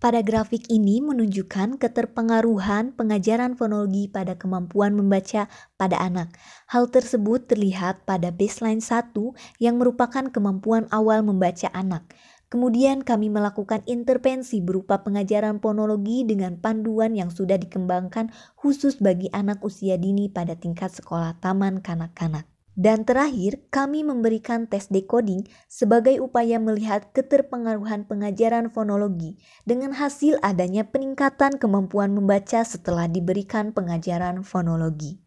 Pada grafik ini menunjukkan keterpengaruhan pengajaran fonologi pada kemampuan membaca pada anak. Hal tersebut terlihat pada baseline 1 yang merupakan kemampuan awal membaca anak. Kemudian kami melakukan intervensi berupa pengajaran fonologi dengan panduan yang sudah dikembangkan khusus bagi anak usia dini pada tingkat sekolah taman kanak-kanak. Dan terakhir, kami memberikan tes decoding sebagai upaya melihat keterpengaruhan pengajaran fonologi dengan hasil adanya peningkatan kemampuan membaca setelah diberikan pengajaran fonologi.